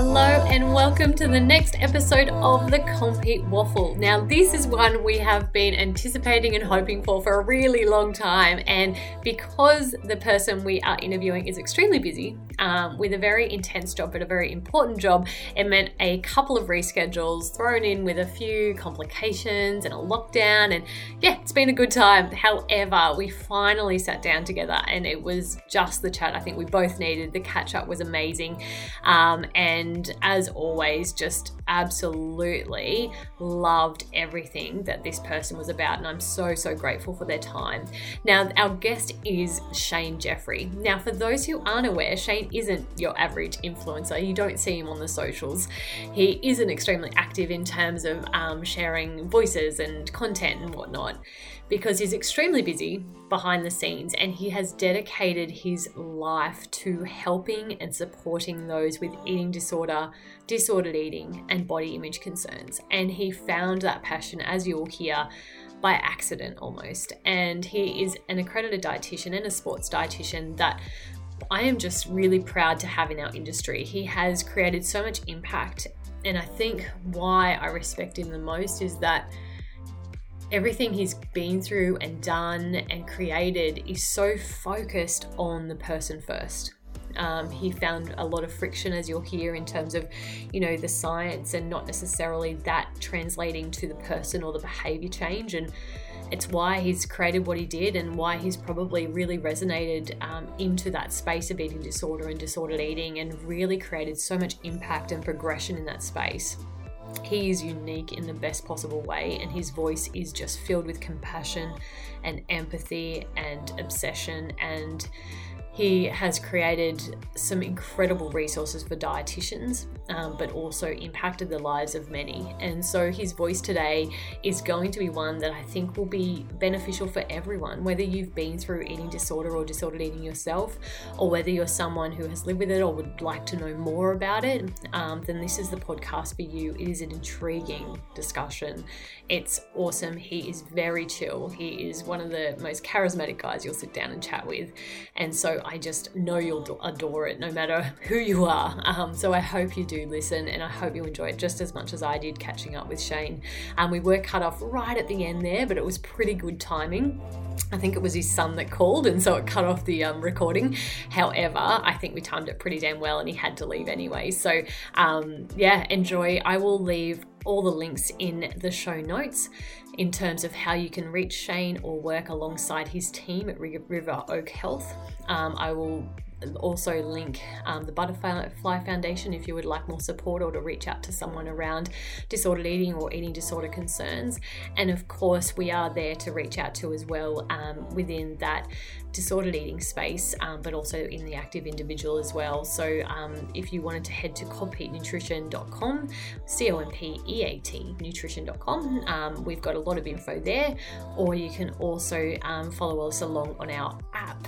Hello, and welcome to the next episode of the Compeat Waffle. Now, this is one we have been anticipating and hoping for for a really long time, and because the person we are interviewing is extremely busy um, with a very intense job, but a very important job, it meant a couple of reschedules thrown in with a few complications and a lockdown, and yeah, it's been a good time. However, we finally sat down together, and it was just the chat I think we both needed. The catch up was amazing, um, and and as always, just absolutely loved everything that this person was about. And I'm so, so grateful for their time. Now, our guest is Shane Jeffrey. Now, for those who aren't aware, Shane isn't your average influencer. You don't see him on the socials. He isn't extremely active in terms of um, sharing voices and content and whatnot because he's extremely busy behind the scenes and he has dedicated his life to helping and supporting those with eating disorder, disordered eating, and body image concerns. And he found that passion, as you'll hear, by accident almost. And he is an accredited dietitian and a sports dietitian that I am just really proud to have in our industry. He has created so much impact. And I think why I respect him the most is that everything he's been through and done and created is so focused on the person first. Um, he found a lot of friction, as you'll hear, in terms of, you know, the science and not necessarily that translating to the person or the behavior change. And it's why he's created what he did and why he's probably really resonated um, into that space of eating disorder and disordered eating and really created so much impact and progression in that space. He is unique in the best possible way, and his voice is just filled with compassion and empathy and obsession and he has created some incredible resources for dietitians, um, but also impacted the lives of many. And so his voice today is going to be one that I think will be beneficial for everyone, whether you've been through eating disorder or disordered eating yourself, or whether you're someone who has lived with it or would like to know more about it. Um, then this is the podcast for you. It is an intriguing discussion. It's awesome. He is very chill. He is one of the most charismatic guys you'll sit down and chat with. And so I just know you'll adore it no matter who you are. Um, so I hope you do listen and I hope you enjoy it just as much as I did catching up with Shane. Um, we were cut off right at the end there, but it was pretty good timing. I think it was his son that called, and so it cut off the um, recording. However, I think we timed it pretty damn well, and he had to leave anyway. So, um, yeah, enjoy. I will leave all the links in the show notes in terms of how you can reach Shane or work alongside his team at River Oak Health. Um, I will also link um, the Butterfly Foundation if you would like more support or to reach out to someone around disordered eating or eating disorder concerns. And of course, we are there to reach out to as well um, within that disordered eating space, um, but also in the active individual as well. So um, if you wanted to head to compeatnutrition.com, C O M P E A T nutrition.com, um, we've got a lot of info there. Or you can also um, follow us along on our app,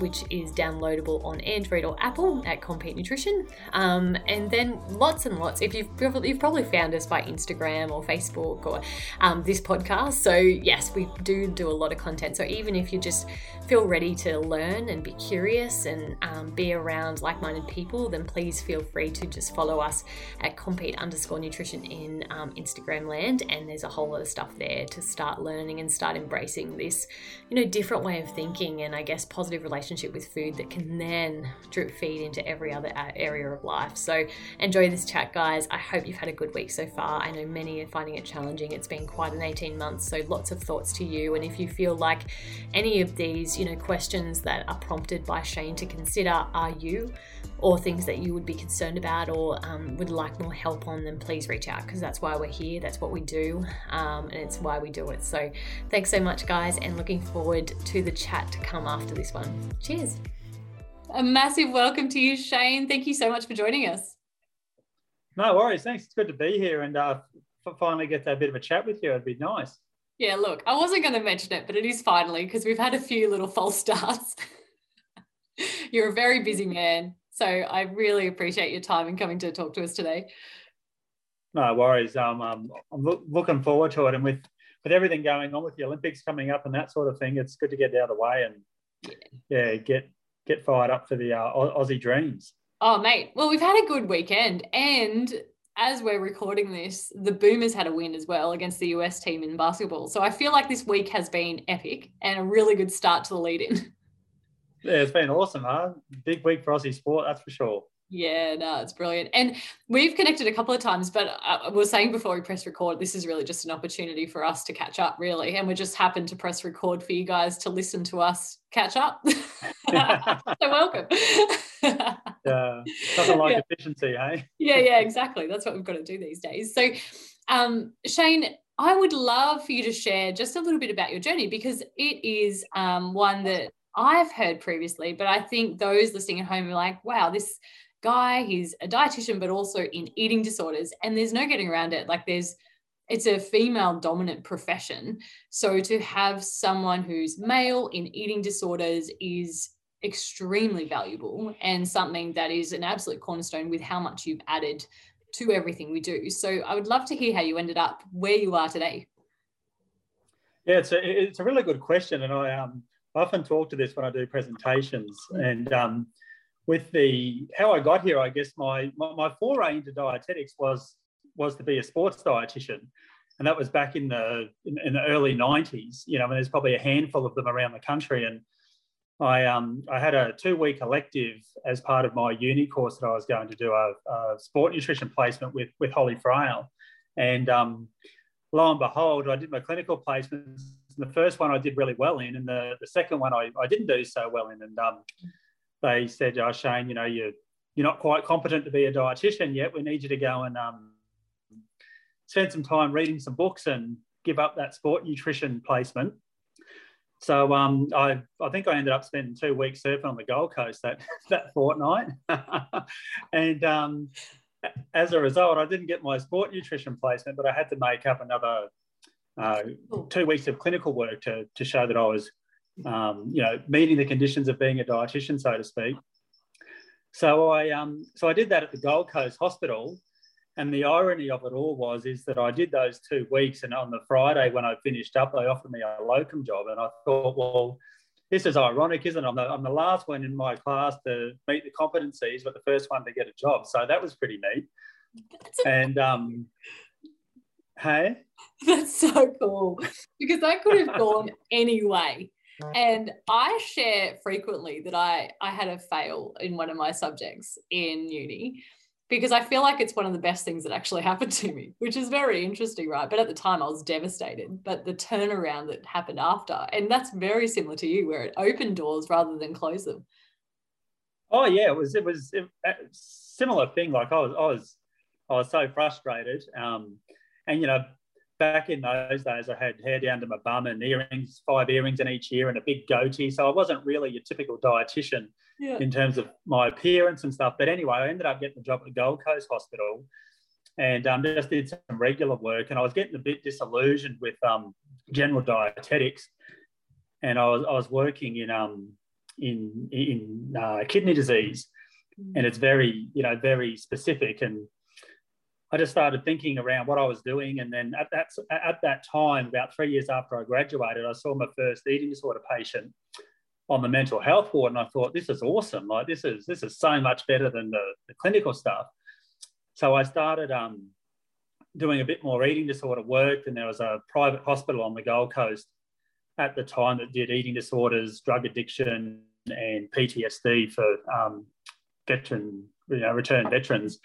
which is downloadable on Android or Apple at Compeat Nutrition. Um, and then lots and lots. If you've you've probably found us by Instagram or Facebook or this podcast. So yes, we do do a lot of content. So even if you just feel ready to learn and be curious and um, be around like minded people, then please feel free to just follow us at compeat underscore nutrition in um, Instagram land. And there's a whole lot of stuff there to start learning and start embracing this, you know, different way of thinking and I guess positive relationship with food that can then drip feed into every other uh, area of life. So enjoy this chat, guys. I hope you've had a good week so far. I know many are finding it challenging. It's been quite an 18 months, so lots of thoughts to you. And if you feel like any of these, you know, questions that are prompted by Shane to consider are you, or things that you would be concerned about or um, would like more help on, then please reach out because that's why we're here. That's what we do, um, and it's why we do it. So, thanks so much, guys, and looking forward to the chat to come after this one. Cheers. A massive welcome to you, Shane. Thank you so much for joining us. No worries. Thanks. It's good to be here and uh, finally get that bit of a chat with you. It'd be nice. Yeah, look, I wasn't going to mention it, but it is finally because we've had a few little false starts. You're a very busy man. So I really appreciate your time and coming to talk to us today. No worries. Um, um, I'm lo- looking forward to it. And with, with everything going on with the Olympics coming up and that sort of thing, it's good to get out of the way and yeah, yeah get get fired up for the uh, Aussie dreams. Oh, mate. Well, we've had a good weekend. And as we're recording this, the Boomers had a win as well against the US team in basketball. So I feel like this week has been epic and a really good start to the lead in. Yeah, it's been awesome, huh? Big week for Aussie sport, that's for sure. Yeah, no, it's brilliant. And we've connected a couple of times, but I was saying before we press record, this is really just an opportunity for us to catch up, really. And we just happened to press record for you guys to listen to us catch up. so welcome. yeah, nothing like yeah. efficiency, hey? yeah, yeah, exactly. That's what we've got to do these days. So, um, Shane, I would love for you to share just a little bit about your journey because it is um, one that I've heard previously, but I think those listening at home are like, wow, this guy. He's a dietitian, but also in eating disorders. And there's no getting around it. Like there's, it's a female dominant profession. So to have someone who's male in eating disorders is extremely valuable and something that is an absolute cornerstone with how much you've added to everything we do. So I would love to hear how you ended up where you are today. Yeah, it's a, it's a really good question. And I um, often talk to this when I do presentations. And um, with the how I got here, I guess my, my, my foray into dietetics was was to be a sports dietitian, and that was back in the in, in the early '90s. You know, and there's probably a handful of them around the country, and I um I had a two week elective as part of my uni course that I was going to do a, a sport nutrition placement with with Holly Frail, and um, lo and behold, I did my clinical placements. The first one I did really well in, and the, the second one I, I didn't do so well in. And um, they said, "Oh, Shane, you know, you're you're not quite competent to be a dietitian yet. We need you to go and um, spend some time reading some books and give up that sport nutrition placement." So um, I, I think I ended up spending two weeks surfing on the Gold Coast that that fortnight, and um, as a result, I didn't get my sport nutrition placement, but I had to make up another uh, two weeks of clinical work to, to show that I was um, you know, meeting the conditions of being a dietitian, so to speak. So I, um, so I did that at the Gold Coast Hospital, and the irony of it all was is that I did those two weeks, and on the Friday when I finished up, they offered me a locum job, and I thought, well, this is ironic, isn't it? I'm the, I'm the last one in my class to meet the competencies, but the first one to get a job. So that was pretty neat. And um, hey, that's so cool because I could have gone anyway. And I share frequently that I, I had a fail in one of my subjects in uni because I feel like it's one of the best things that actually happened to me, which is very interesting, right? But at the time I was devastated. But the turnaround that happened after, and that's very similar to you, where it opened doors rather than closed them. Oh yeah, it was it was a similar thing. Like I was I was I was so frustrated, um, and you know back in those days, I had hair down to my bum and earrings, five earrings in each ear, and a big goatee. So I wasn't really your typical dietitian yeah. in terms of my appearance and stuff. But anyway, I ended up getting a job at the Gold Coast Hospital and um, just did some regular work. And I was getting a bit disillusioned with um, general dietetics. And I was, I was working in, um, in, in uh, kidney disease. Mm. And it's very, you know, very specific. And I just started thinking around what I was doing, and then at that at that time, about three years after I graduated, I saw my first eating disorder patient on the mental health ward, and I thought this is awesome. Like this is this is so much better than the, the clinical stuff. So I started um, doing a bit more eating disorder work, and there was a private hospital on the Gold Coast at the time that did eating disorders, drug addiction, and PTSD for um, veteran, you know, returned veterans.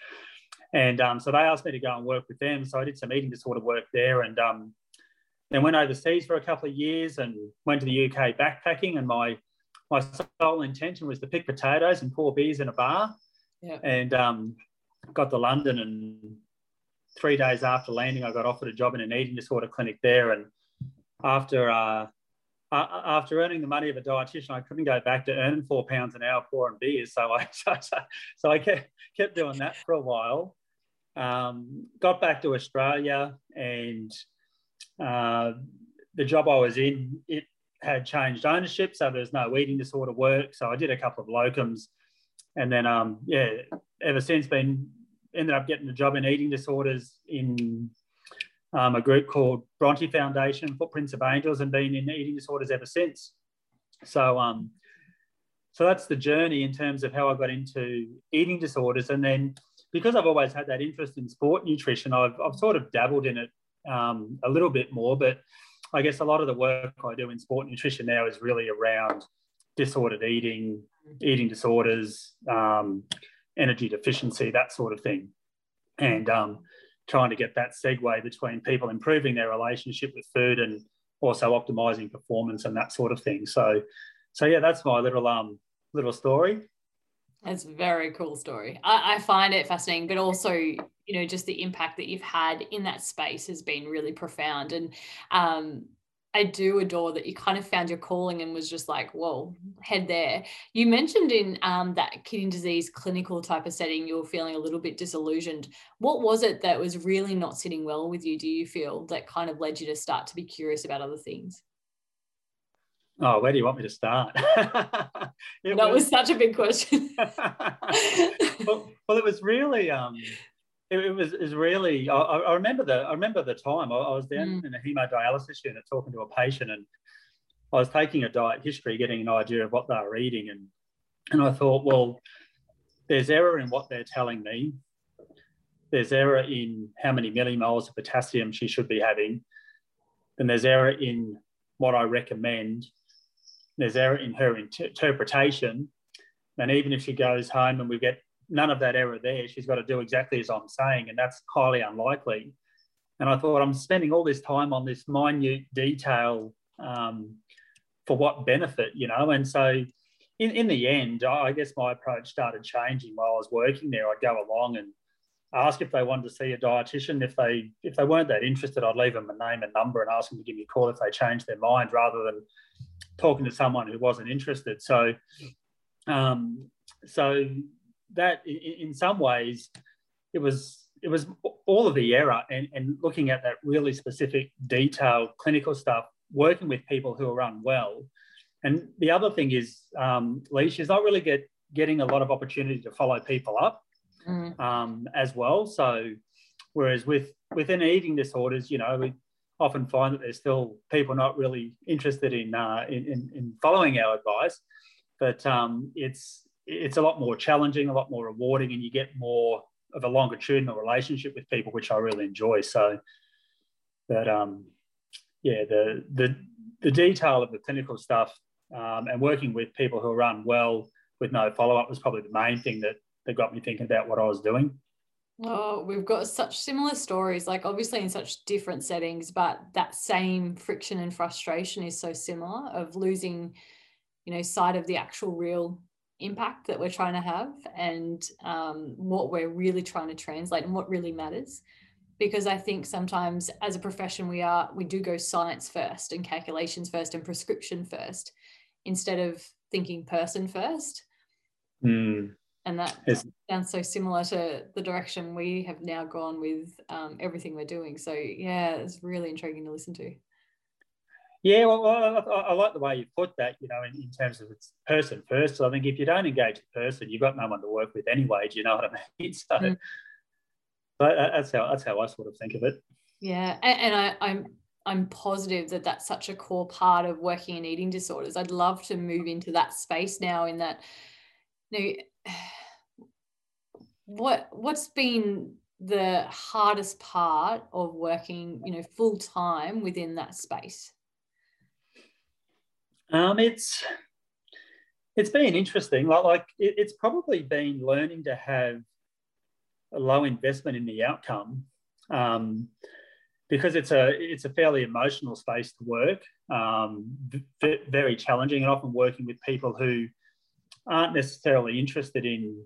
And um, so they asked me to go and work with them. So I did some eating disorder work there and um, then went overseas for a couple of years and went to the UK backpacking. And my, my sole intention was to pick potatoes and pour beers in a bar. Yeah. And um, got to London and three days after landing, I got offered a job in an eating disorder clinic there. And after uh, after earning the money of a dietitian, I couldn't go back to earning four pounds an hour pouring beers. So I so, I kept, kept doing that for a while. Um, got back to Australia, and uh, the job I was in it had changed ownership, so there's no eating disorder work. So I did a couple of locums, and then um, yeah, ever since been ended up getting a job in eating disorders in um, a group called Bronte Foundation, Footprints of Angels, and been in eating disorders ever since. So, um, so that's the journey in terms of how I got into eating disorders. And then because I've always had that interest in sport nutrition, I've, I've sort of dabbled in it um, a little bit more. But I guess a lot of the work I do in sport nutrition now is really around disordered eating, eating disorders, um, energy deficiency, that sort of thing. And um, trying to get that segue between people improving their relationship with food and also optimizing performance and that sort of thing. So, so yeah, that's my little um little story. It's a very cool story. I, I, find it fascinating, but also, you know, just the impact that you've had in that space has been really profound. And um, I do adore that you kind of found your calling and was just like, whoa, head there. You mentioned in um, that kidney disease clinical type of setting, you were feeling a little bit disillusioned. What was it that was really not sitting well with you, do you feel, that kind of led you to start to be curious about other things? Oh, where do you want me to start? that was... was... such a big question. well, well, it was really um, it, it was is really. I, I, remember the I remember the time I, I was down mm. in a hemodialysis unit talking to a patient, and I was taking a diet history, getting an idea of what they were eating, and and I thought, well, there's error in what they're telling me. There's error in how many millimoles of potassium she should be having. and there's error in what I recommend. There's error in her inter- interpretation. And even if she goes home and we get none of that error there. She's got to do exactly as I'm saying, and that's highly unlikely. And I thought I'm spending all this time on this minute detail um, for what benefit, you know? And so in, in the end, I guess my approach started changing while I was working there. I'd go along and ask if they wanted to see a dietitian. If they if they weren't that interested, I'd leave them a name and number and ask them to give me a call if they changed their mind rather than talking to someone who wasn't interested. So um, so that in, some ways it was it was all of the error and, and looking at that really specific detailed clinical stuff working with people who are unwell and the other thing is um, lee she's not really get, getting a lot of opportunity to follow people up mm. um, as well so whereas with within eating disorders you know we often find that there's still people not really interested in uh, in, in, in, following our advice but um, it's it's a lot more challenging, a lot more rewarding, and you get more of a longitudinal relationship with people, which I really enjoy. So but um, yeah, the the the detail of the clinical stuff um, and working with people who run well with no follow up was probably the main thing that that got me thinking about what I was doing. Oh, we've got such similar stories, like obviously in such different settings, but that same friction and frustration is so similar of losing, you know, sight of the actual real impact that we're trying to have and um, what we're really trying to translate and what really matters because i think sometimes as a profession we are we do go science first and calculations first and prescription first instead of thinking person first mm. And that it's, sounds so similar to the direction we have now gone with um, everything we're doing so yeah it's really intriguing to listen to yeah, well, I, I, like the way you put that, you know, in, in terms of it's person first. So I think if you don't engage the person, you've got no one to work with anyway. Do you know what I mean? So, mm. but that's how that's how I sort of think of it. Yeah, and, and I, I'm I'm positive that that's such a core part of working in eating disorders. I'd love to move into that space now. In that, you know, what what's been the hardest part of working, you know, full time within that space? Um, it's it's been interesting. Like, like it, it's probably been learning to have a low investment in the outcome um, because it's a it's a fairly emotional space to work. Um, v- very challenging, and often working with people who aren't necessarily interested in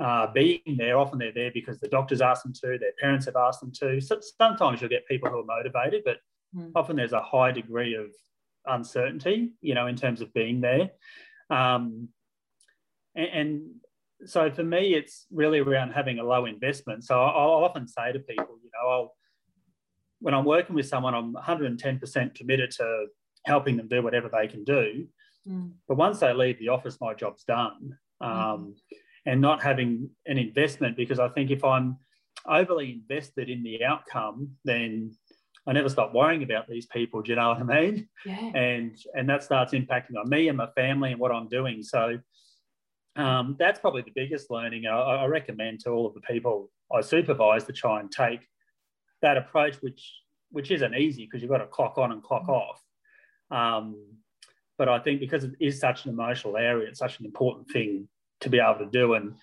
uh, being there. Often they're there because the doctors ask them to, their parents have asked them to. So sometimes you'll get people who are motivated, but mm. often there's a high degree of uncertainty, you know, in terms of being there. Um, and, and, so for me, it's really around having a low investment. So I'll, often say to people, you know, I'll, when I'm working with someone, I'm 110% committed to helping them do whatever they can do. Mm. But once they leave the office, my job's done. Um, mm. And not having an investment, because I think if I'm overly invested in the outcome, then I never stop worrying about these people. Do you know what I mean? Yeah. And and that starts impacting on me and my family and what I'm doing. So um, that's probably the biggest learning. I, I recommend to all of the people I supervise to try and take that approach, which which isn't easy because you've got to clock on and clock mm. off. Um, but I think because it is such an emotional area, it's such an important thing to be able to do, and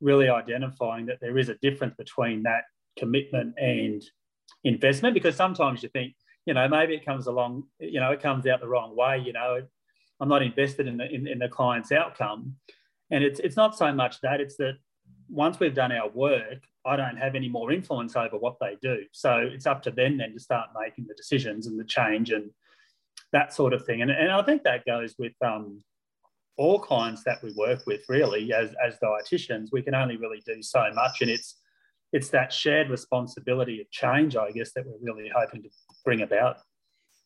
really identifying that there is a difference between that commitment and investment. Because sometimes you think, you know, maybe it comes along, you know, it comes out the wrong way. You know, I'm not invested in the in, in the client's outcome, and it's it's not so much that it's that once we've done our work, I don't have any more influence over what they do. So it's up to them then to start making the decisions and the change and that sort of thing. And, and I think that goes with um, all clients that we work with, really, as, as dietitians. We can only really do so much. And it's it's that shared responsibility of change, I guess, that we're really hoping to bring about.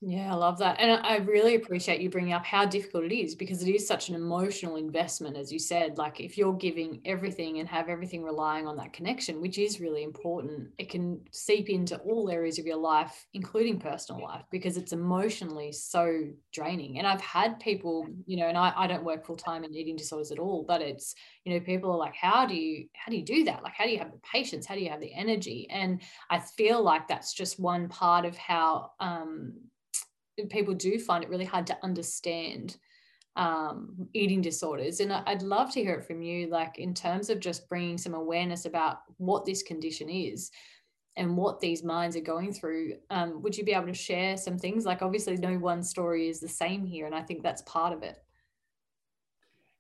Yeah, I love that. And I really appreciate you bringing up how difficult it is because it is such an emotional investment, as you said. Like, if you're giving everything and have everything relying on that connection, which is really important, it can seep into all areas of your life, including personal life, because it's emotionally so draining. And I've had people, you know, and I, I don't work full time in eating disorders at all, but it's, you know, people are like, how do you, how do you do that? Like, how do you have the patience? How do you have the energy? And I feel like that's just one part of how, um, people do find it really hard to understand um, eating disorders. And I'd love to hear it from you, like in terms of just bringing some awareness about what this condition is and what these minds are going through. Um, would you be able to share some things? Like, obviously, no one story is the same here, and I think that's part of it.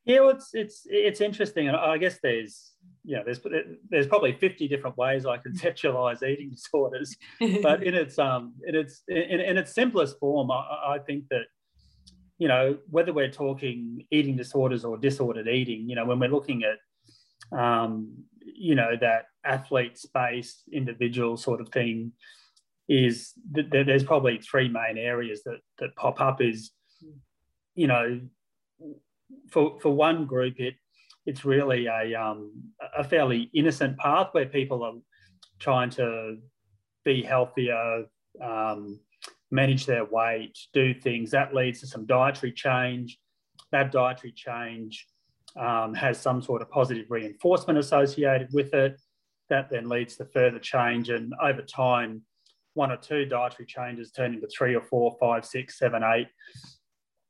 Yeah, well, it's it's it's interesting, and I guess there's know there's there's probably 50 different ways I conceptualize eating disorders, but in its um in its in, in its simplest form, I, I think that you know whether we're talking eating disorders or disordered eating, you know when we're looking at um you know that athlete space individual sort of thing is that there's probably three main areas that that pop up is you know for for one group, it it's really a um, a fairly innocent path where people are trying to be healthier, um, manage their weight, do things. That leads to some dietary change. That dietary change um, has some sort of positive reinforcement associated with it. That then leads to further change, and over time, one or two dietary changes turn into three or four, five, six, seven, eight,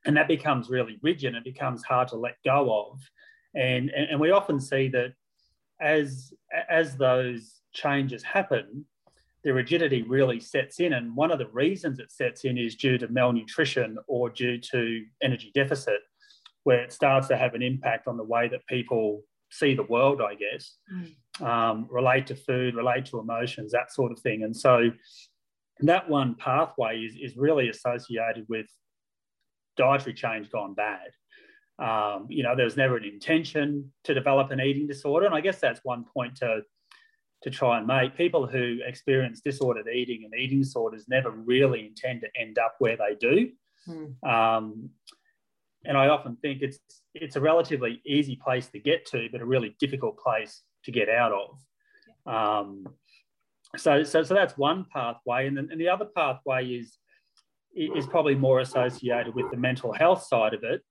and that becomes really rigid and it becomes hard to let go of. And, and, and we often see that as as those changes happen the rigidity really sets in. And one of the reasons it sets in is due to malnutrition or due to energy deficit where it starts to have an impact on the way that people see the world i guess. Mm. um, relate to food relate to emotions that sort of thing. And so that one pathway is, is really associated with dietary change gone bad. Um, you know, there was never an intention to develop an eating disorder. And I guess that's one point to, to try and make. People who experience disordered eating and eating disorders never really intend to end up where they do. Mm. Um, and I often think it's it's a relatively easy place to get to, but a really difficult place to get out of. Um, so, so, so that's one pathway, and then and the other pathway is is probably more associated with the mental health side of it,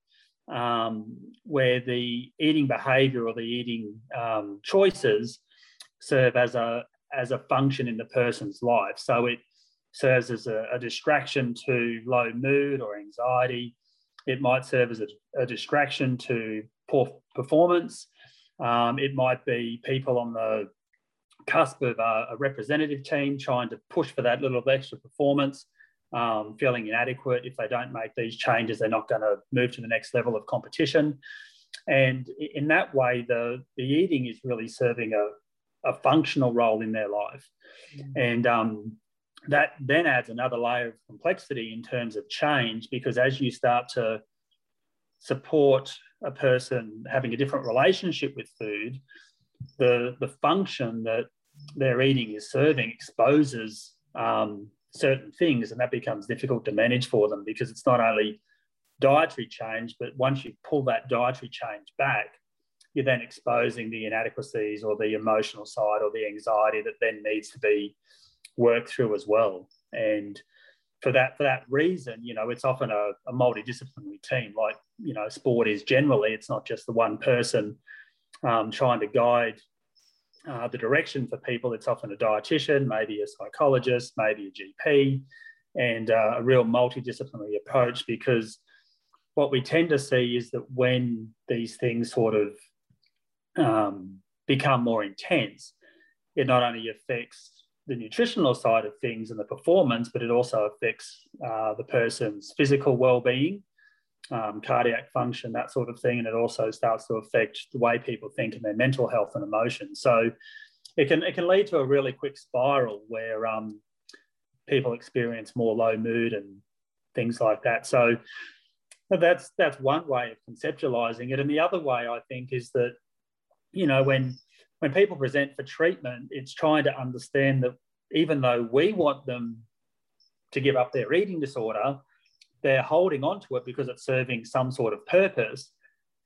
um, where the eating behaviour or the eating um, choices serve as a as a function in the person's life. So it serves as a, a distraction to low mood or anxiety. It might serve as a, a distraction to poor performance. Um, it might be people on the cusp of a, a representative team trying to push for that little extra performance um, feeling inadequate. If they don't make these changes, they're not going to move to the next level of competition. And in that way, the, the eating is really serving a, a functional role in their life. Mm. And um, that then adds another layer of complexity in terms of change, because as you start to support a person having a different relationship with food, the, the function that their eating is serving exposes um, certain things, and that becomes difficult to manage for them because it's not only dietary change, but once you pull that dietary change back, you're then exposing the inadequacies or the emotional side or the anxiety that then needs to be worked through as well. And for that for that reason, you know, it's often a, a multidisciplinary team. Like you know, sport is generally it's not just the one person um, trying to guide uh, the direction for people. It's often a dietitian, maybe a psychologist, maybe a GP, and uh, a real multidisciplinary approach because what we tend to see is that when these things sort of um, become more intense, it not only affects the nutritional side of things and the performance, but it also affects uh, the person's physical well-being, um, cardiac function, that sort of thing, and it also starts to affect the way people think and their mental health and emotions. So it can it can lead to a really quick spiral where um, people experience more low mood and things like that. So that's that's one way of conceptualizing it, and the other way I think is that you know when when people present for treatment, it's trying to understand that even though we want them to give up their eating disorder, they're holding on to it because it's serving some sort of purpose.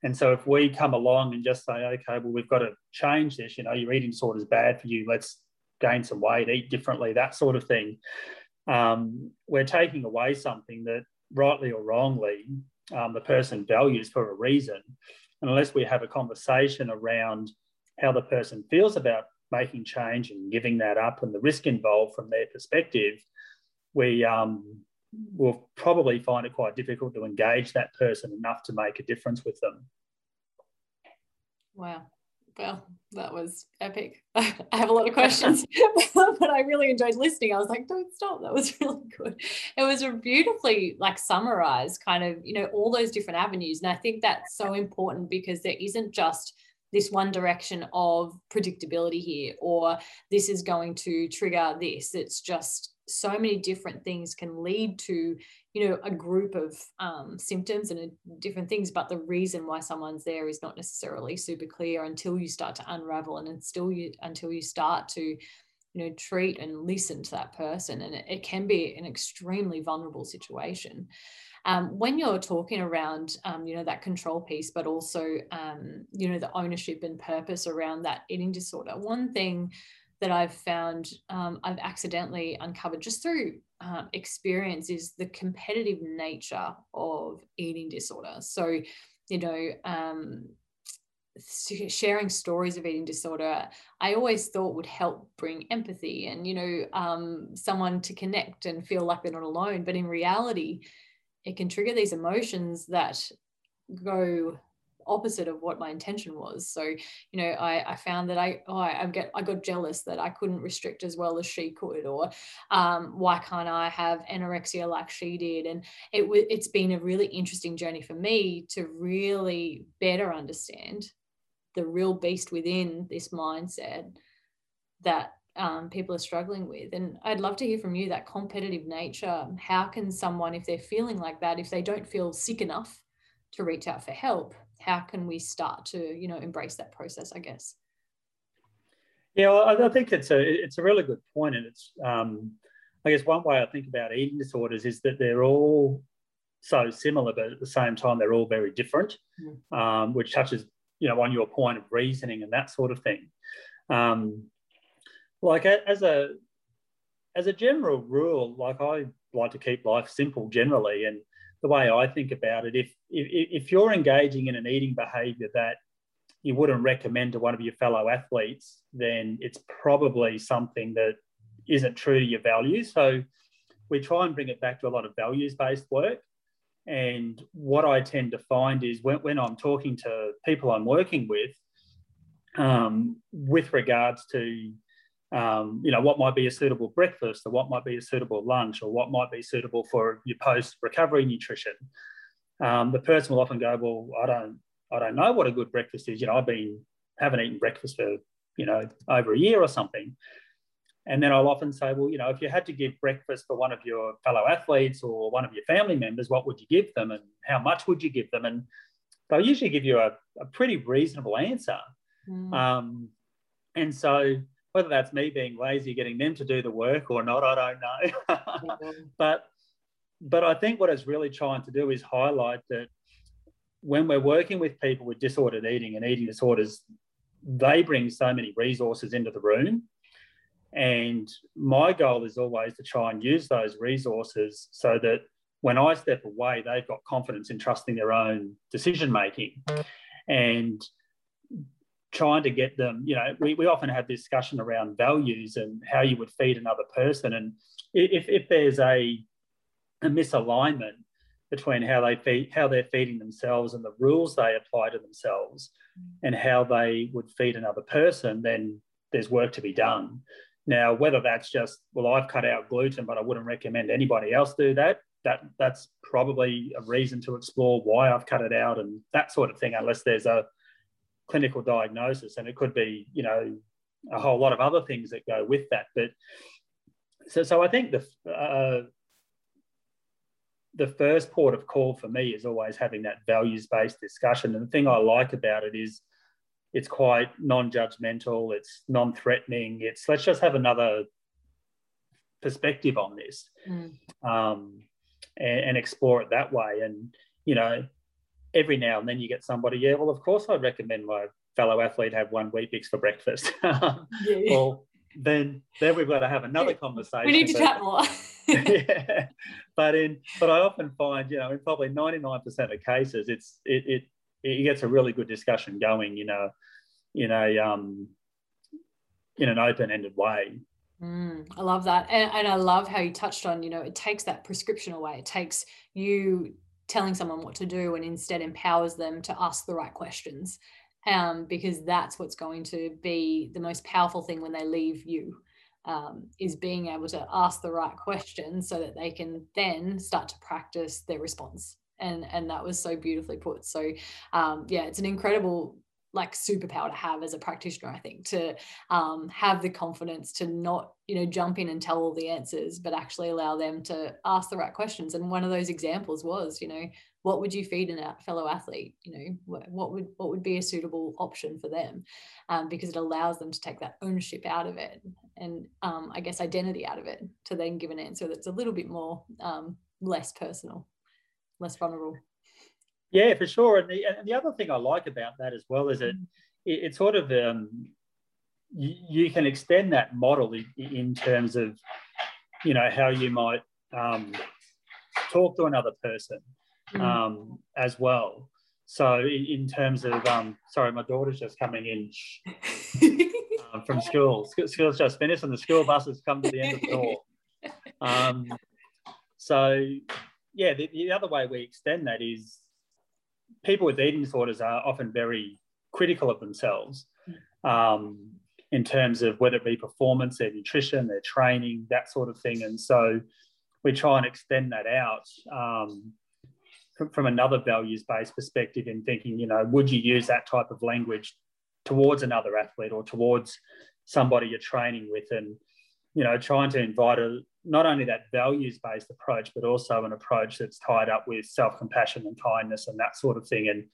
And so if we come along and just say, okay, well, we've got to change this, you know, your eating disorder is bad for you, let's gain some weight, eat differently, that sort of thing. Um, we're taking away something that, rightly or wrongly, um, the person values for a reason. And unless we have a conversation around how the person feels about making change and giving that up and the risk involved from their perspective, we um, will probably find it quite difficult to engage that person enough to make a difference with them. Wow. Well, that was epic. I have a lot of questions, but I really enjoyed listening. I was like, don't stop. That was really good. It was a beautifully like summarized kind of, you know, all those different avenues. And I think that's so important because there isn't just this one direction of predictability here, or this is going to trigger this. It's just so many different things can lead to you know a group of um, symptoms and different things but the reason why someone's there is not necessarily super clear until you start to unravel and until you until you start to you know treat and listen to that person. And it, it can be an extremely vulnerable situation. Um, when you're talking around um, you know that control piece but also um, you know the ownership and purpose around that eating disorder one thing that I've found um, I've accidentally uncovered just through um, experience is the competitive nature of eating disorder. So, you know, um, sharing stories of eating disorder, I always thought would help bring empathy and, you know, um, someone to connect and feel like they're not alone. But in reality, it can trigger these emotions that go opposite of what my intention was. So, you know, I, I found that I, oh, I, get, I got jealous that I couldn't restrict as well as she could, or um, why can't I have anorexia like she did? And it w- it's been a really interesting journey for me to really better understand the real beast within this mindset that um, people are struggling with. And I'd love to hear from you that competitive nature. How can someone, if they're feeling like that, if they don't feel sick enough to reach out for help, how can we start to you know embrace that process i guess yeah well, I, think it's a it's a really good point and it's um, i guess one way i think about eating disorders is that they're all so similar but at the same time they're all very different mm. um, which touches you know on your point of reasoning and that sort of thing um, like as a as a general rule like i like to keep life simple generally and the way I think about it, if, if, if you're engaging in an eating behavior that you wouldn't recommend to one of your fellow athletes, then it's probably something that isn't true to your values. So we try and bring it back to a lot of values based work. And what I tend to find is when, when I'm talking to people I'm working with, um, with regards to um, you know, what might be a suitable breakfast or what might be a suitable lunch or what might be suitable for your post recovery nutrition. Um, the person will often go, well, I don't, I don't know what a good breakfast is. You know, I've been haven't eaten breakfast for, you know, over a year or something. And then I'll often say, well, you know, if you had to give breakfast for one of your fellow athletes or one of your family members, what would you give them and how much would you give them? And they'll usually give you a, a pretty reasonable answer. Mm. Um, and so whether that's me being lazy, getting them to do the work or not, I don't know. But but I think what it's really trying to do is highlight that when we're working with people with disordered eating and eating disorders, they bring so many resources into the room. And my goal is always to try and use those resources so that when I step away, they've got confidence in trusting their own decision making. And trying to get them, you know, we, we often have discussion around values and how you would feed another person. And if, if there's a, a misalignment between how they feed, how they're feeding themselves and the rules they apply to themselves mm. and how they would feed another person, then there's work to be done. Now, whether that's just, well, I've cut out gluten, but I wouldn't recommend anybody else do that. That that's probably a reason to explore why I've cut it out and that sort of thing, unless there's a clinical diagnosis. And it could be, you know, a whole lot of other things that go with that. But so, so I think the uh, the first port of call for me is always having that values based discussion. And the thing I like about it is it's quite non-judgmental it's non-threatening it's let's just have another perspective on this mm. um, and, and, explore it that way and you know every now and then you get somebody yeah well of course I'd recommend my fellow athlete have one Weet-Bix for breakfast yeah. well then then we've got to have another conversation we need to chat more yeah but in but i often find you know in probably 99% of cases it's it, it it gets a really good discussion going, you know, in a um, in an open-ended way. Mm, I love that, and, and I love how you touched on. You know, it takes that prescription away. It takes you telling someone what to do, and instead empowers them to ask the right questions, um, because that's what's going to be the most powerful thing when they leave you. Um, is being able to ask the right questions so that they can then start to practice their response and and that was so beautifully put so um, yeah it's an incredible like superpower to have as a practitioner i think to um, have the confidence to not you know jump in and tell all the answers but actually allow them to ask the right questions. And one of those examples was you know what would you feed a fellow athlete? You know what, what, would what would be a suitable option for them? Um, because it allows them to take that ownership out of it and um, i guess identity out of it to then give an answer that's a little bit more um, less personal less vulnerable. Yeah, for sure. And the, and the other thing I like about that as well is it, mm. it, it sort of, um, you, you, can extend that model in, in, terms of, you know, how you might um, talk to another person mm. um, as well. So in, in terms of, um, sorry, my daughter's just coming in um, from school. School's just finished and the school bus has come to the end of the door. Um, so yeah, the, the other way we extend that is people with eating disorders are often very critical of themselves um, in terms of whether it be performance, their nutrition, their training, that sort of thing. And so we try and extend that out um, from, from, another values based perspective in thinking, you know, would you use that type of language towards another athlete or towards somebody you're training with? And, you know, trying to invite a, not only that values based approach, but also an approach that's tied up with self compassion and kindness and that sort of thing. And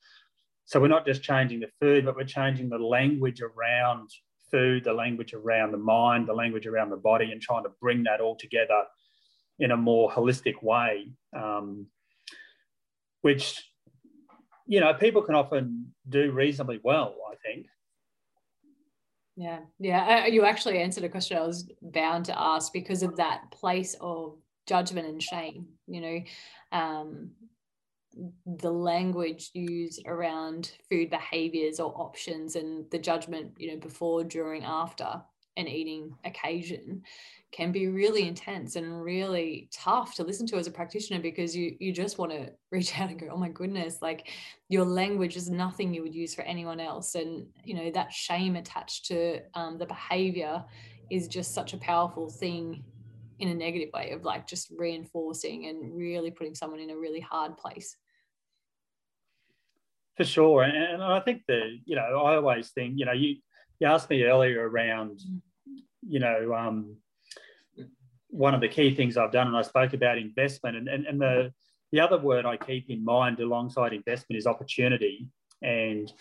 so we're not just changing the food, but we're changing the language around food, the language around the mind, the language around the body, and trying to bring that all together in a more holistic way, um, which you know people can often do reasonably well. I think. Yeah, yeah. Uh, you actually answered a question I was bound to ask because of that place of judgment and shame. You know, um, the language used around food behaviors or options and the judgment, you know, before, during, after an eating occasion can be really intense and really tough to listen to as a practitioner because you you just want to reach out and go oh my goodness like your language is nothing you would use for anyone else. And you know that shame attached to um, the behavior is just such a powerful thing in a negative way of like just reinforcing and really putting someone in a really hard place. For sure. And, and i think the you know i always think you know you you asked me earlier around you know, um, one of the key things I've done, and I spoke about investment, and, and, and the, the other word I keep in mind alongside investment is opportunity. And,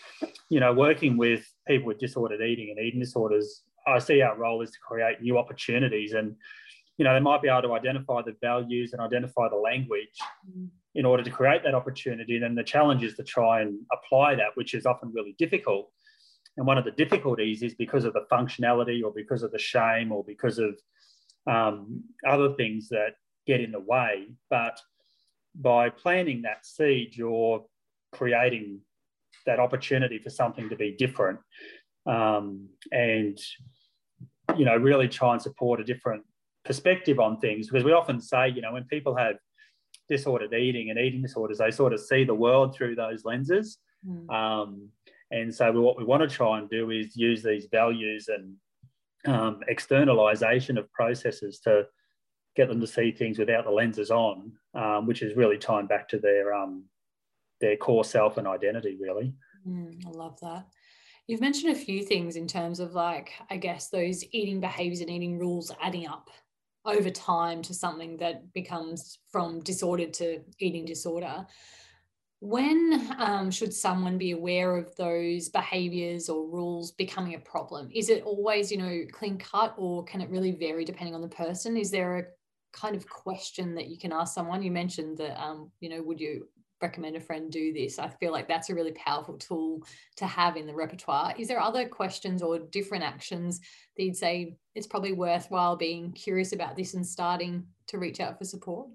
you know, working with people with disordered eating and eating disorders, I see our role is to create new opportunities. And, you know, they might be able to identify the values and identify the language in order to create that opportunity. And then the challenge is to try and apply that, which is often really difficult. And one of the difficulties is because of the functionality or because of the shame or because of um, other things that get in the way. But by planting that seed, you're creating that opportunity for something to be different um, and you know really try and support a different perspective on things because we often say you know when people have disordered eating and eating disorders they sort of see the world through those lenses mm. um, and so what we want to try and do is use these values and um, externalization of processes to get them to see things without the lenses on, um, which is really tying back to their um, their core self and identity, really. Mm, I love that. You've mentioned a few things in terms of like, I guess those eating behaviors and eating rules adding up over time to something that becomes from disordered to eating disorder. When um, should someone be aware of those behaviors or rules becoming a problem? Is it always, you know, clean cut or can it really vary depending on the person? Is there a kind of question that you can ask someone? You mentioned that, um, you know, would you recommend a friend do this? I feel like that's a really powerful tool to have in the repertoire. Is there other questions or different actions that you'd say it's probably worthwhile being curious about this and starting to reach out for support?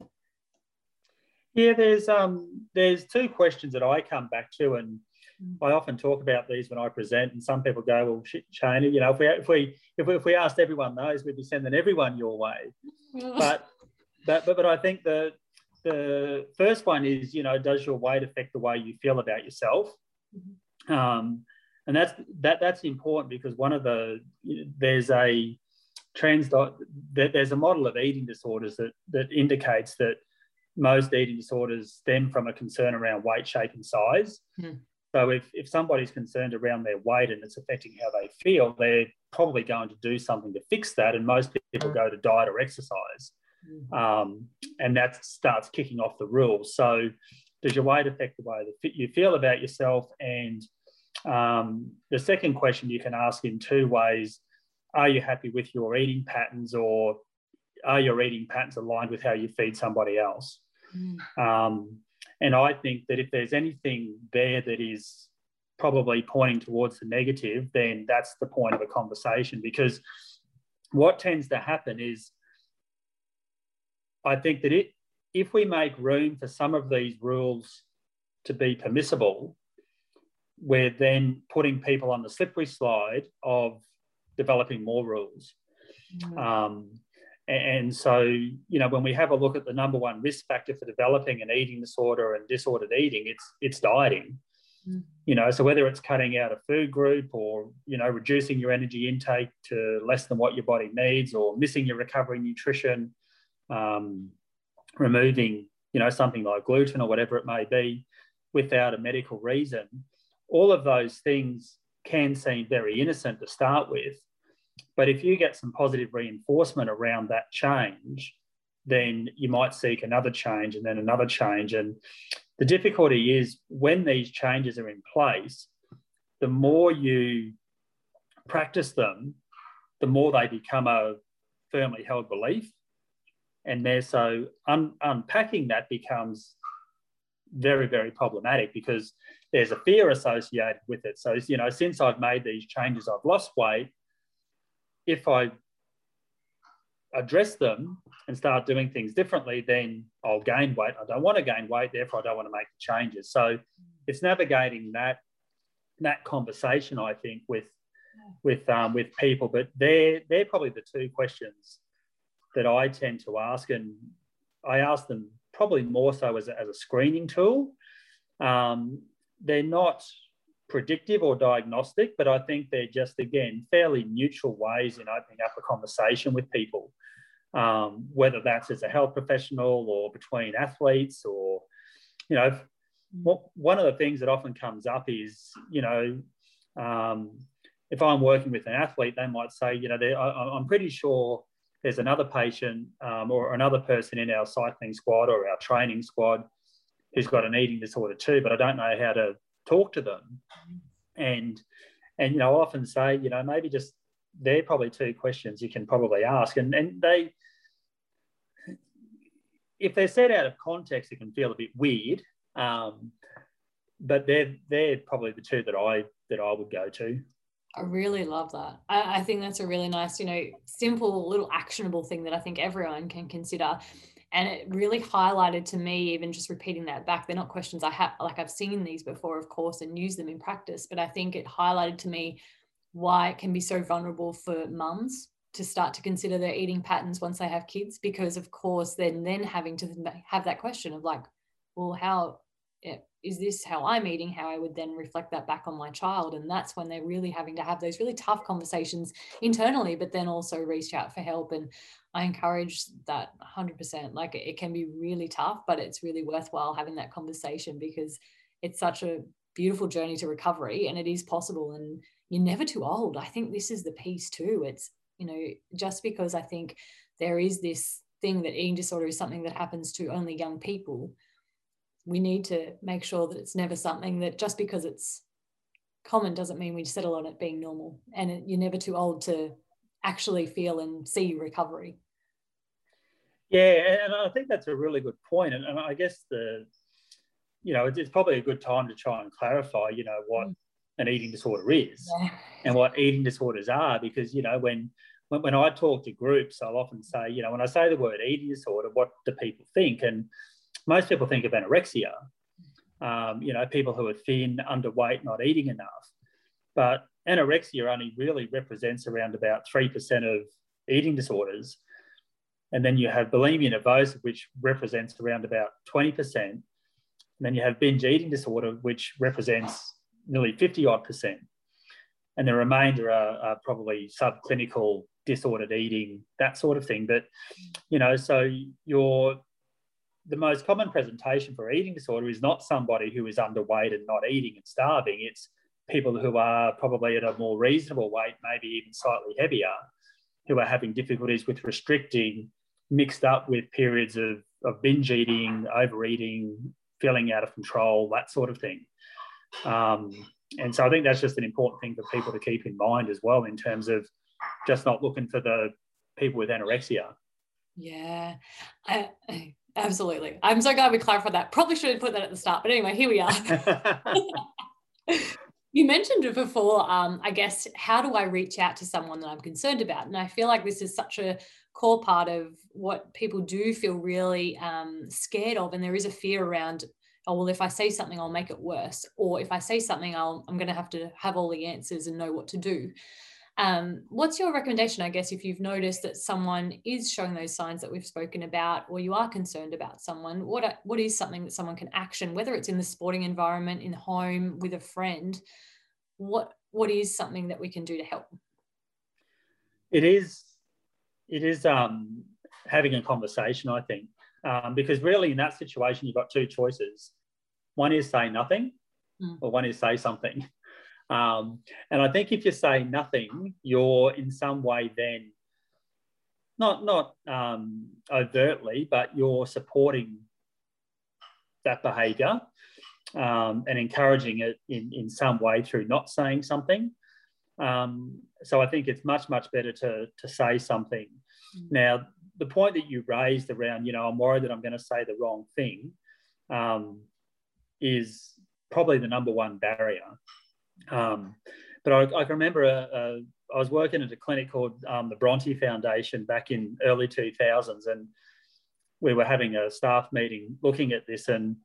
Yeah, there's um there's two questions that I come back to, and mm. I often talk about these when I present, and some people go, "Well, shit, Shane, you know, if we if we if we, if we asked everyone those, we'd be sending everyone your way." but but but but I think the the first one is, you know, does your weight affect the way you feel about yourself? Mm-hmm. Um, and that's that that's important because one of the there's a trans there's a model of eating disorders that that indicates that most eating disorders stem from a concern around weight, shape, and size. Mm. So if, if somebody's concerned around their weight and it's affecting how they feel, they're probably going to do something to fix that. And most people go to diet or exercise. Mm-hmm. Um, and that starts kicking off the rules. So, does your weight affect the way that you feel about yourself? And um, the second question you can ask in two ways Are you happy with your eating patterns, or are your eating patterns aligned with how you feed somebody else? Mm. Um, and I think that if there's anything there that is probably pointing towards the negative, then that's the point of a conversation because what tends to happen is I think that it, if we make room for some of these rules to be permissible, we're then putting people on the slippery slide of developing more rules. Mm-hmm. Um, and so, you know, when we have a look at the number one risk factor for developing an eating disorder and disordered eating, it's it's dieting. Mm. You know, so whether it's cutting out a food group or you know reducing your energy intake to less than what your body needs, or missing your recovery nutrition, um, removing, you know, something like gluten or whatever it may be without a medical reason, all of those things can seem very innocent to start with. But if you get some positive reinforcement around that change, then you might seek another change and then another change. And the difficulty is when these changes are in place, the more you practice them, the more they become a firmly held belief and there so un, unpacking that becomes very very problematic because there's a fear associated with it so you know since i've made these changes i've lost weight if i address them and start doing things differently then i'll gain weight. I don't want to gain weight therefore i don't want to make the changes. So it's navigating that that conversation i think with with um, with people. But they're they're probably the two questions that I tend to ask, and I ask them probably more so as a, as a screening tool. Um, they're not predictive or diagnostic, but I think they're just, again, fairly neutral ways in opening up a conversation with people, um, whether that's as a health professional or between athletes or, you know, one of the things that often comes up is, you know, um, if I'm working with an athlete, they might say, you know, I, I'm pretty sure there's another patient um, or another person in our cycling squad or our training squad who's got an eating disorder too, but I don't know how to talk to them. And and you know, I often say, you know, maybe just they're probably two questions you can probably ask. And and they if they're set out of context, it can feel a bit weird. Um, but they're they're probably the two that I that I would go to. I really love that. I, I, think that's a really nice, you know, simple little actionable thing that I think everyone can consider. And it really highlighted to me, even just repeating that back. They're not questions I have, like I've seen these before, of course, and use them in practice. But I think it highlighted to me why it can be so vulnerable for mums to start to consider their eating patterns once they have kids, because of course, then then having to have that question of like, well, how Eh, is this how I'm eating? How I would then reflect that back on my child. And that's when they're really having to have those really tough conversations internally, but then also reach out for help. And I encourage that 100%. Like it can be really tough, but it's really worthwhile having that conversation because it's such a beautiful journey to recovery and it is possible. And you're never too old. I think this is the piece too. It's, you know, just because I think there is this thing that eating disorder is something that happens to only young people we need to make sure that it's never something that just because it's common doesn't mean we settle on it being normal. And it, you're never too old to actually feel and see recovery. Yeah and i think that's a really good point. And, and i guess the you know it's, it's, probably a good time to try and clarify you know what mm. an eating disorder is yeah. and what eating disorders are. Because you know when, when when i talk to groups i'll often say you know when i say the word eating disorder what do people think? And most people think of anorexia, um, you know, people who are thin, underweight, not eating enough. But anorexia only really represents around about 3% of eating disorders. And then you have bulimia nervosa, which represents around about 20%. And then you have binge eating disorder, which represents nearly 50 odd percent. And the remainder are, are probably subclinical disordered eating, that sort of thing. But, you know, so your the most common presentation for eating disorder is not somebody who is underweight and not eating and starving. It's people who are probably at a more reasonable weight, maybe even slightly heavier, who are having difficulties with restricting, mixed up with periods of, of binge eating, overeating, feeling out of control, that sort of thing. Um, and so I think that's just an important thing for people to keep in mind as well, in terms of just not looking for the people with anorexia. Yeah. I, Absolutely. I'm so glad we clarified that. Probably should have put that at the start, but anyway, here we are. you mentioned it before, um, I guess, how do I reach out to someone that I'm concerned about? And I feel like this is such a core part of what people do feel really um, scared of. And there is a fear around, oh, well, if I say something, I'll make it worse. Or if I say something, I'll, I'm going to have to have all the answers and know what to do. Um, what's your recommendation, I guess, if you've noticed that someone is showing those signs that we've spoken about, or you are concerned about someone? What what is something that someone can action, whether it's in the sporting environment, in the home, with a friend? What what is something that we can do to help? It is it is um, having a conversation, I think, um, because really in that situation you've got two choices. One is say nothing, mm. or one is say something. Um, and I think if you say nothing, you're in some way then not not um, overtly, but you're supporting that behaviour um, and encouraging it in, in some way through not saying something. Um, so I think it's much much better to to say something. Mm. Now the point that you raised around, you know, I'm worried that I'm going to say the wrong thing, um, is probably the number one barrier. Um, but I, I, can remember a, uh, a, uh, I was working at a clinic called um, the Bronte Foundation back in early 2000s, and we were having a staff meeting looking at this, and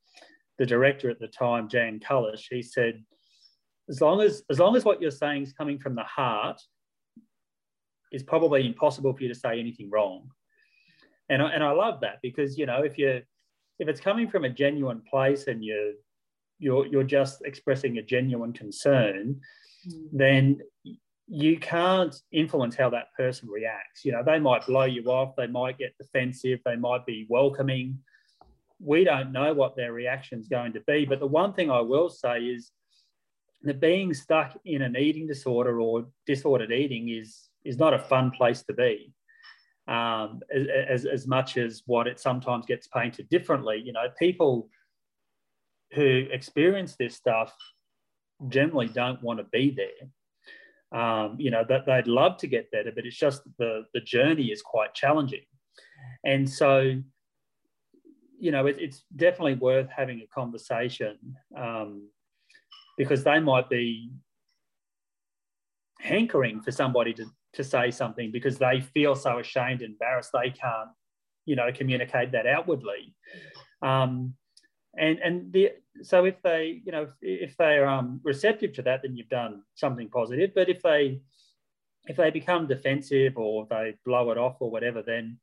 the director at the time, Jan Kullish, he said, as long as as long as what you're saying is coming from the heart, it's probably impossible for you to say anything wrong. And I, and I love that because you know if you if it's coming from a genuine place and you you're you're just expressing a genuine concern, mm. then you can't influence how that person reacts. You know, they might blow you off, they might get defensive, they might be welcoming. We don't know what their reaction is going to be. But the one thing I will say is that being stuck in an eating disorder or disordered eating is is not a fun place to be. Um, as, as much as what it sometimes gets painted differently. You know, people who experience this stuff generally don't want to be there. Um, you know, that they'd love to get better, but it's just the, the journey is quite challenging. And so, you know, it, it's definitely worth having a conversation um, because they might be hankering for somebody to, to say something because they feel so ashamed and embarrassed they can't, you know, communicate that outwardly. Um, and and the so if they you know if, they're um, receptive to that, then you've done something positive. But if they if they become defensive or they blow it off or whatever, then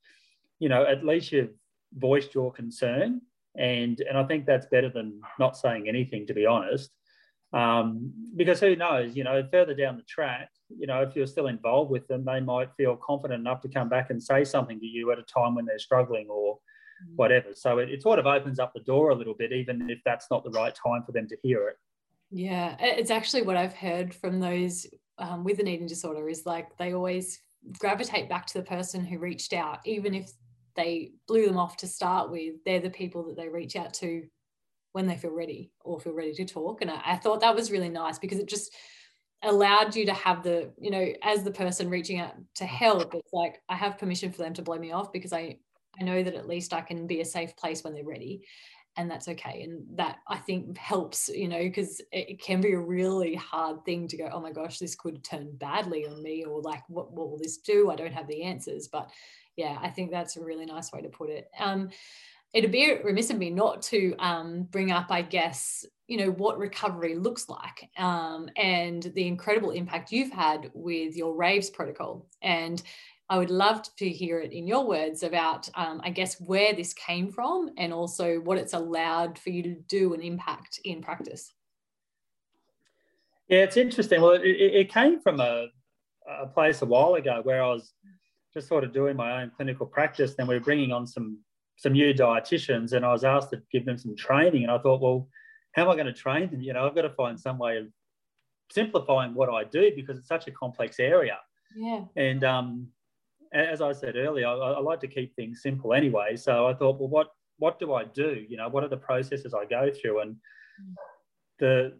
you know at least you've voiced your concern, and and I think that's better than not saying anything, to be honest. Um, because who knows, you know, further down the track, you know, if you're still involved with them, they might feel confident enough to come back and say something to you at a time when they're struggling or. Whatever. So it, it sort of opens up the door a little bit, even if that's not the right time for them to hear it. Yeah, it's actually what I've heard from those um, with an eating disorder is like they always gravitate back to the person who reached out, even if they blew them off to start with. They're the people that they reach out to when they feel ready or feel ready to talk. And I, I thought that was really nice because it just allowed you to have the, you know, as the person reaching out to help, it's like I have permission for them to blow me off because I I know that at least I can be a safe place when they're ready and that's okay and that i think helps you know because it, can be a really hard thing to go oh my gosh this could turn badly on me or like what, what will this do? I don't have the answers but yeah i think that's a really nice way to put it. Um, it'd be remiss of me not to um, bring up i guess you know what recovery looks like um, and the incredible impact you've had with your raves protocol and I would love to hear it in your words about, um, I guess, where this came from and also what it's allowed for you to do and impact in practice. Yeah, it's interesting. Well, it, it came from a, a place a while ago where I was just sort of doing my own clinical practice. Then we were bringing on some some new dietitians, and I was asked to give them some training. And I thought, well, how am I going to train them? You know, I've got to find some way of simplifying what I do because it's such a complex area. Yeah. And um, as I said earlier, I, I, like to keep things simple anyway. So I thought, well, what what do I do? You know, what are the processes I go through? And the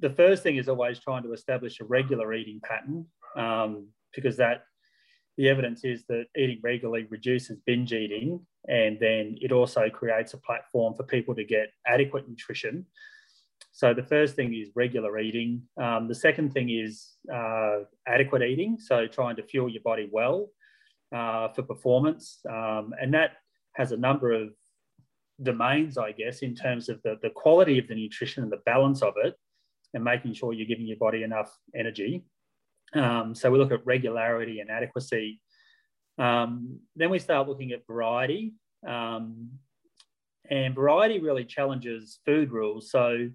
the first thing is always trying to establish a regular eating pattern um, because that the evidence is that eating regularly reduces binge eating and then it also creates a platform for people to get adequate nutrition. So the first thing is regular eating. Um, the second thing is uh, adequate eating. So trying to fuel your body well uh, for performance. Um, and that has a number of domains, I guess, in terms of the, the quality of the nutrition and the balance of it, and making sure you're giving your body enough energy. Um, so we look at regularity and adequacy. Um, then we start looking at variety. Um, and variety really challenges food rules. So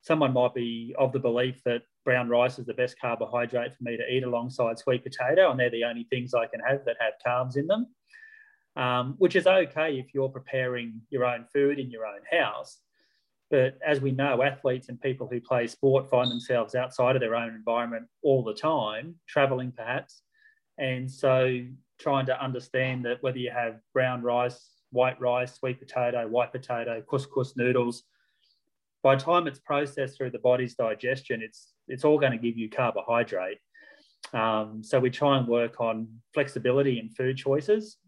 someone might be of the belief that brown rice is the best carbohydrate for me to eat alongside sweet potato, and they're the only things I can have that have carbs in them, um, which is okay if you're preparing your own food in your own house. But as we know, athletes and people who play sport find themselves outside of their own environment all the time, traveling perhaps. And so trying to understand that whether you have brown rice, white rice, sweet potato, white potato, couscous noodles, by the time it's processed through the body's digestion, it's it's all going to give you carbohydrate. Um, so we try and work on flexibility in food choices.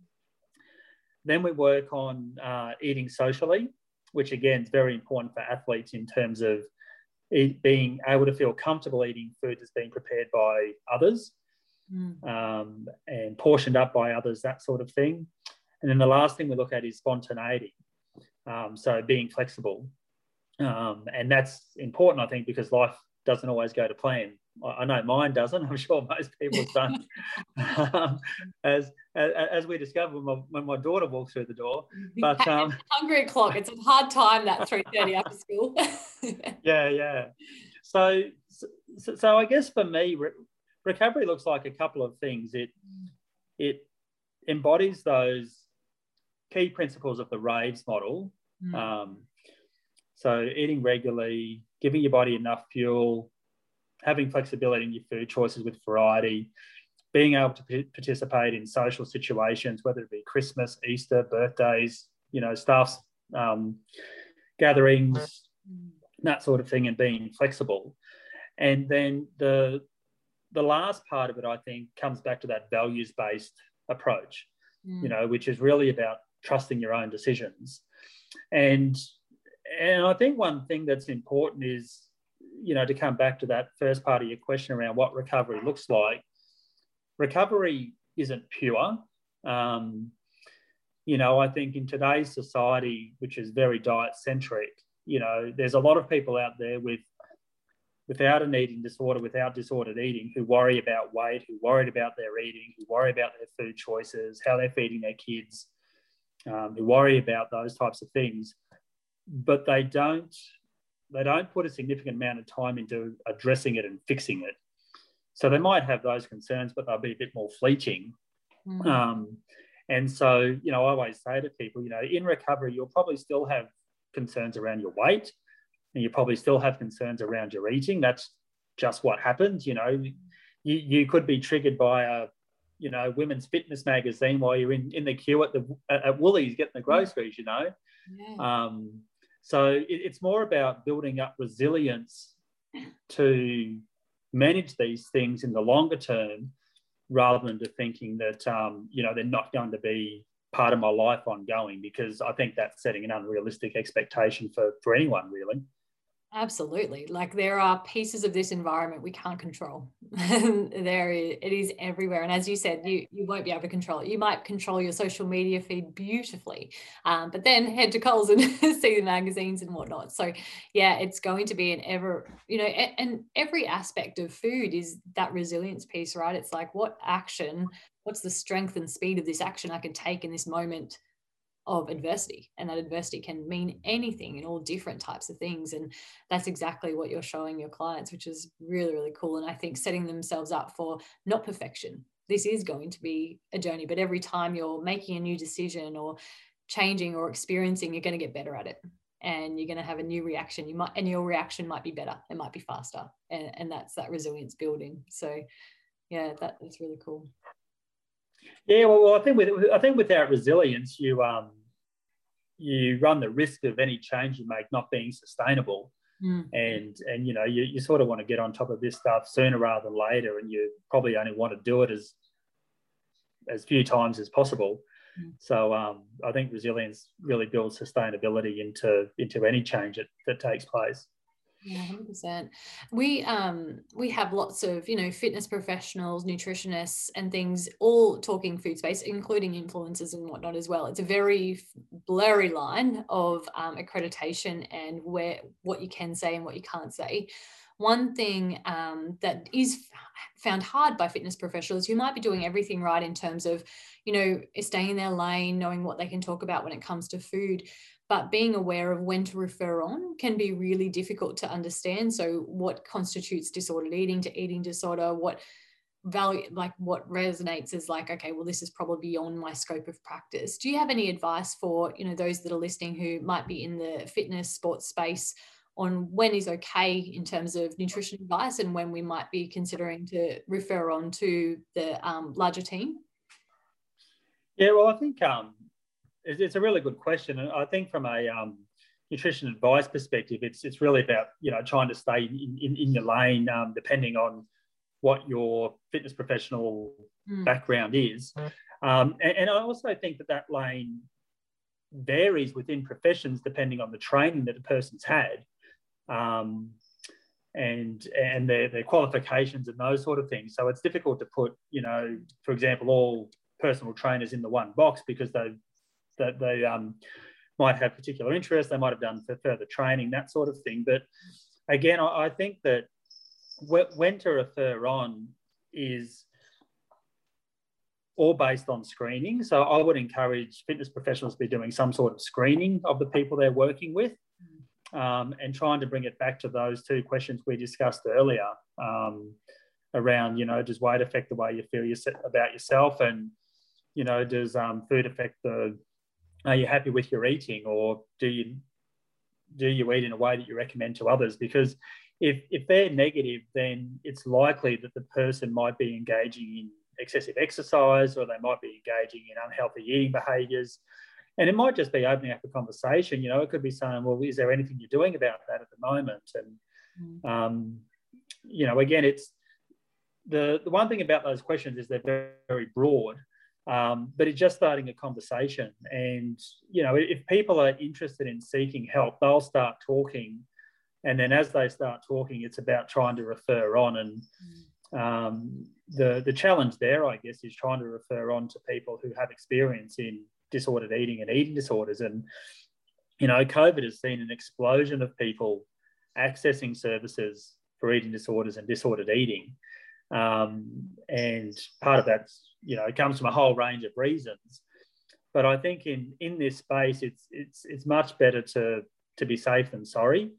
Then we work on uh, eating socially, which again is very important for athletes in terms of eat, being able to feel comfortable eating food that's being prepared by others mm. um, and portioned up by others, that sort of thing. And then the last thing we look at is spontaneity. Um, so being flexible. Um, and that's important, I think, because life doesn't always go to plan. I know mine doesn't. I'm sure most people's don't. um, as, as, as we discovered when my, when my daughter walks through the door. But um, hungry clock. It's a hard time that three thirty after school. yeah, yeah. So, so, so I guess for me, re- recovery looks like a couple of things. It it embodies those key principles of the Raves model. Mm. Um, so eating regularly, giving your body enough fuel, having flexibility in your food choices with variety, being able to participate in social situations, whether it be Christmas, Easter, birthdays, you know, staff's um, gatherings, that sort of thing, and being flexible. And then the the last part of it, I think, comes back to that values based approach, mm. you know, which is really about trusting your own decisions. And and I think one thing that's important is, you know, to come back to that first part of your question around what recovery looks like, recovery isn't pure. Um, you know, I think in today's society, which is very diet centric, you know, there's a lot of people out there with without an eating disorder, without disordered eating, who worry about weight, who worry about their eating, who worry about their food choices, how they're feeding their kids, um, who worry about those types of things, but they don't they don't put a significant amount of time into addressing it and fixing it. So they might have those concerns, but they'll be a bit more fleeting. Mm. Um, and so, you know, I always say to people, you know, in recovery, you'll probably still have concerns around your weight and you probably still have concerns around your eating. That's just what happens. You know, you, you could be triggered by a, you know, women's fitness magazine while you're in, in the queue at the at Woolies getting the groceries, you know. Yeah. Um, so it, it's more about building up resilience to manage these things in the longer term rather than to thinking that um, you know they're not going to be part of my life ongoing because I think that's setting an unrealistic expectation for for anyone really. Absolutely. Like there are pieces of this environment we can't control. there is, it is everywhere. And as you said, you, you won't be able to control it. You might control your social media feed beautifully, um, but then head to Coles and see the magazines and whatnot. So yeah, it's going to be an ever, you know, and, and every aspect of food is that resilience piece, right? It's like what action, what's the strength and speed of this action I can take in this moment of adversity and that adversity can mean anything in all different types of things and that's exactly what you're showing your clients which is really really cool and i think setting themselves up for not perfection. This is going to be a journey but every time you're making a new decision or changing or experiencing you're going to get better at it and you're going to have a new reaction. You might and your reaction might be better it might be faster and, and that's that resilience building. So yeah that, that's really cool yeah, well, well, I think with I think without resilience, you um, you run the risk of any change you make not being sustainable, mm. and and you know you, you sort of want to get on top of this stuff sooner rather than later, and you probably only want to do it as as few times as possible. Mm. So um, I think resilience really builds sustainability into into any change that, that takes place. Yeah, hundred percent. We um we have lots of you know fitness professionals, nutritionists, and things all talking food space, including influencers and whatnot as well. It's a very blurry line of um, accreditation and where what you can say and what you can't say. One thing um, that is found hard by fitness professionals who might be doing everything right in terms of, you know, staying in their lane, knowing what they can talk about when it comes to food, but being aware of when to refer on can be really difficult to understand. So what constitutes disordered eating to eating disorder? What value like what resonates is like okay well this is probably beyond my scope of practice. Do you have any advice for you know those that are listening who might be in the fitness sports space on when is okay in terms of nutrition advice and when we might be considering to refer on to the um, larger team? Yeah well i think um, it's a really good question, and I think from a um, nutrition advice perspective, it's it's really about you know trying to stay in, in, in your lane, um, depending on what your fitness professional mm. background is. Um, and, and, I also think that that lane varies within professions depending on the training that the person's had. Um, and and their, their qualifications and those sort of things. So it's difficult to put, you know, for example, all personal trainers in the one box because they've that they um, might have particular interests, they might have done for further training, that sort of thing. But again, I, I think that when to refer on is all based on screening. So I would encourage fitness professionals to be doing some sort of screening of the people they're working with um, and trying to bring it back to those two questions we discussed earlier um, around, you know, does weight affect the way you feel about yourself? And, you know, does um, food affect the are you happy with your eating or do you do you eat in a way that you recommend to others? Because if if they're negative then it's likely that the person might be engaging in excessive exercise or they might be engaging in unhealthy eating behaviors. And it might just be opening up a conversation you know it could be saying well is there anything you're doing about that at the moment? And mm. um, you know again it's the the one thing about those questions is they're very, very broad um, but it's just starting a conversation. And, you know, if people are interested in seeking help, they'll start talking and then as they start talking, it's about trying to refer on. And um, the the challenge there, I guess, is trying to refer on to people who have experience in disordered eating and eating disorders. And you know, COVID has seen an explosion of people accessing services for eating disorders and disordered eating. Um, and part of that, you know, comes from a whole range of reasons. But I think in in this space, it's it's it's much better to to be safe than sorry.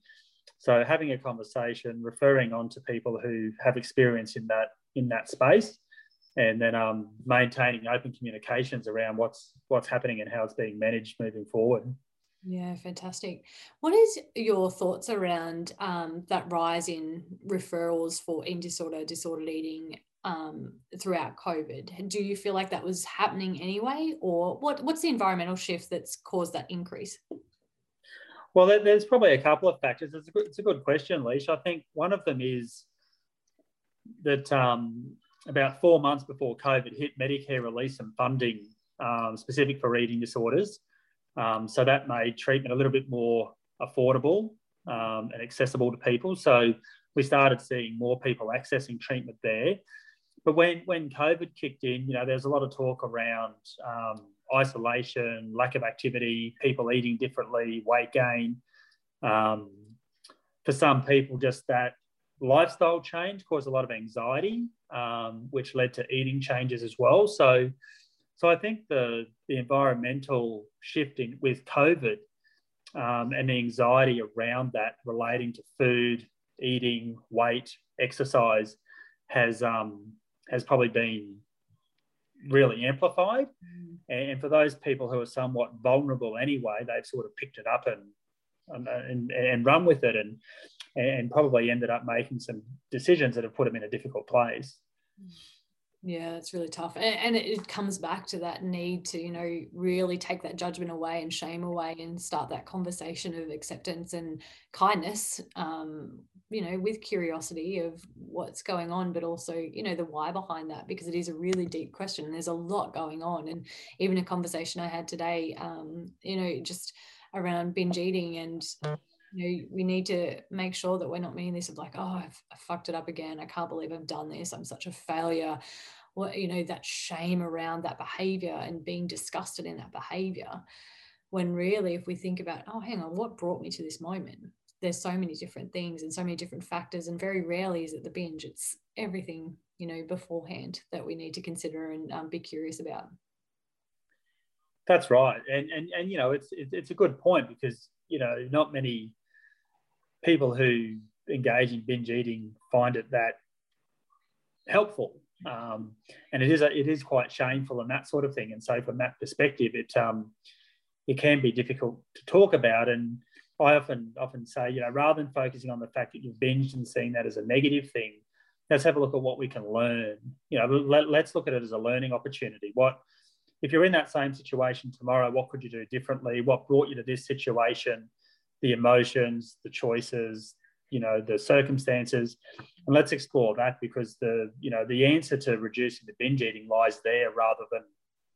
So having a conversation, referring on to people who have experience in that in that space, and then um, maintaining open communications around what's what's happening and how it's being managed moving forward. Yeah, fantastic. What is your thoughts around um, that rise in referrals for eating disorder, disordered eating um, throughout COVID? Do you feel like that was happening anyway, or what? What's the environmental shift that's caused that increase? Well, there's probably a couple of factors. It's a good, it's a good question, Leash. I think one of them is that um, about four months before COVID hit, Medicare released some funding um, specific for eating disorders. Um, so that made treatment a little bit more affordable um, and accessible to people. So we started seeing more people accessing treatment there. But when, when COVID kicked in, you know, there's a lot of talk around um, isolation, lack of activity, people eating differently, weight gain. Um, for some people, just that lifestyle change caused a lot of anxiety, um, which led to eating changes as well. So so I think the, the environmental shifting with COVID um, and the anxiety around that relating to food, eating, weight, exercise has um, has probably been really amplified. Mm. And for those people who are somewhat vulnerable anyway, they've sort of picked it up and and, and run with it and and probably ended up making some decisions that have put them in a difficult place. Mm. Yeah, it's really tough. And, and, it comes back to that need to, you know, really take that judgment away and shame away and start that conversation of acceptance and kindness, um, you know, with curiosity of what's going on, but also, you know, the why behind that, because it is a really deep question. And there's a lot going on. And even a conversation I had today, um, you know, just around binge eating and, you know, we need to make sure that we're not meaning this of like, oh, I've, I fucked it up again. I can't believe I've done this. I'm such a failure. What you know that shame around that behavior and being disgusted in that behavior when really if we think about oh hang on what brought me to this moment? There's so many different things and so many different factors and very rarely is it the binge. It's everything you know beforehand that we need to consider and um, be curious about. That's right. And and, and you know it's it's a good point because you know not many people who engage in binge eating find it that helpful um, and it is a, it is quite shameful and that sort of thing. And so from that perspective, it um, it can be difficult to talk about. And I often often say, you know, rather than focusing on the fact that you've binged and seeing that as a negative thing, let's have a look at what we can learn. You know, let, let's look at it as a learning opportunity. What if you're in that same situation tomorrow? What could you do differently? What brought you to this situation? The emotions, the choices, you know the circumstances. And let's explore that because the you know the answer to reducing the binge eating lies there rather than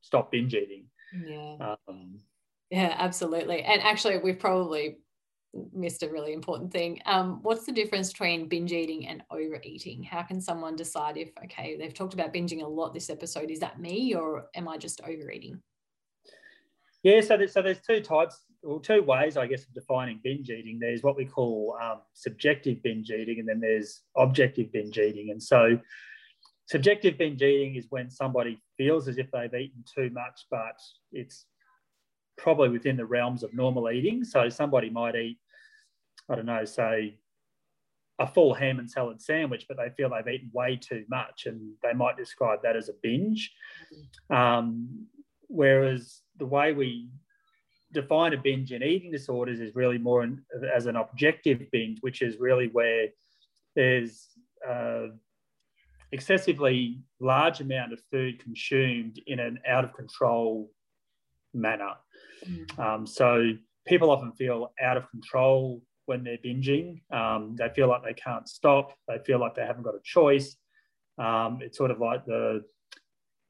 stop binge eating. Yeah. Um, yeah absolutely. And actually we've probably missed a really important thing. Um, what's the difference between binge eating and overeating? How can someone decide if okay they've talked about binging a lot this episode is that me or am i just overeating? Yeah, so there's, so there's two types, or two ways, I guess, of defining binge eating. There's what we call um, subjective binge eating, and then there's objective binge eating. And so, subjective binge eating is when somebody feels as if they've eaten too much, but it's probably within the realms of normal eating. So, somebody might eat, I don't know, say a full ham and salad sandwich, but they feel they've eaten way too much, and they might describe that as a binge. Mm-hmm. Um, whereas the way we define a binge in eating disorders is really more in, as an objective binge, which is really where there's uh, excessively large amount of food consumed in an out of control manner. Mm. Um, so people often feel out of control when they're binging. Um, they feel like they can't stop. They feel like they haven't got a choice. Um, it's sort of like the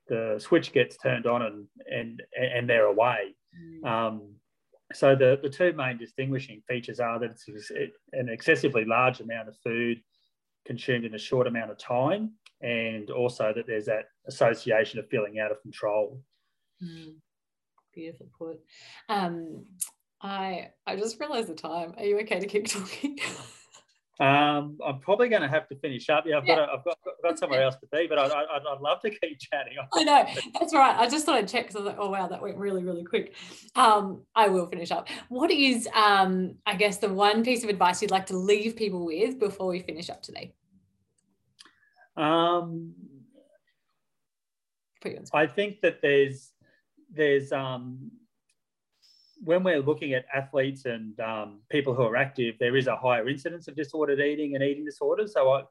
the switch gets turned on and and and they're away. Mm. Um, so the, the two main distinguishing features are that it's an excessively large amount of food consumed in a short amount of time, and also that there's that association of feeling out of control. Mm, beautiful put. Um, I I just realised the time. Are you okay to keep talking? Um, I'm probably going to have to finish up. Yeah, I've, yeah. Got, a, I've, got, got somewhere else to be, but I'd, I'd, I'd love to keep chatting. I know that's right. I just thought I'd check because I was like, oh wow, that went really, really quick. Um, I will finish up. What is, um, I guess, the one piece of advice you'd like to leave people with before we finish up today? Um, I think that there's there's um, when we're looking at athletes and um, people who are active, there is a higher incidence of disordered eating and eating disorders. So, I,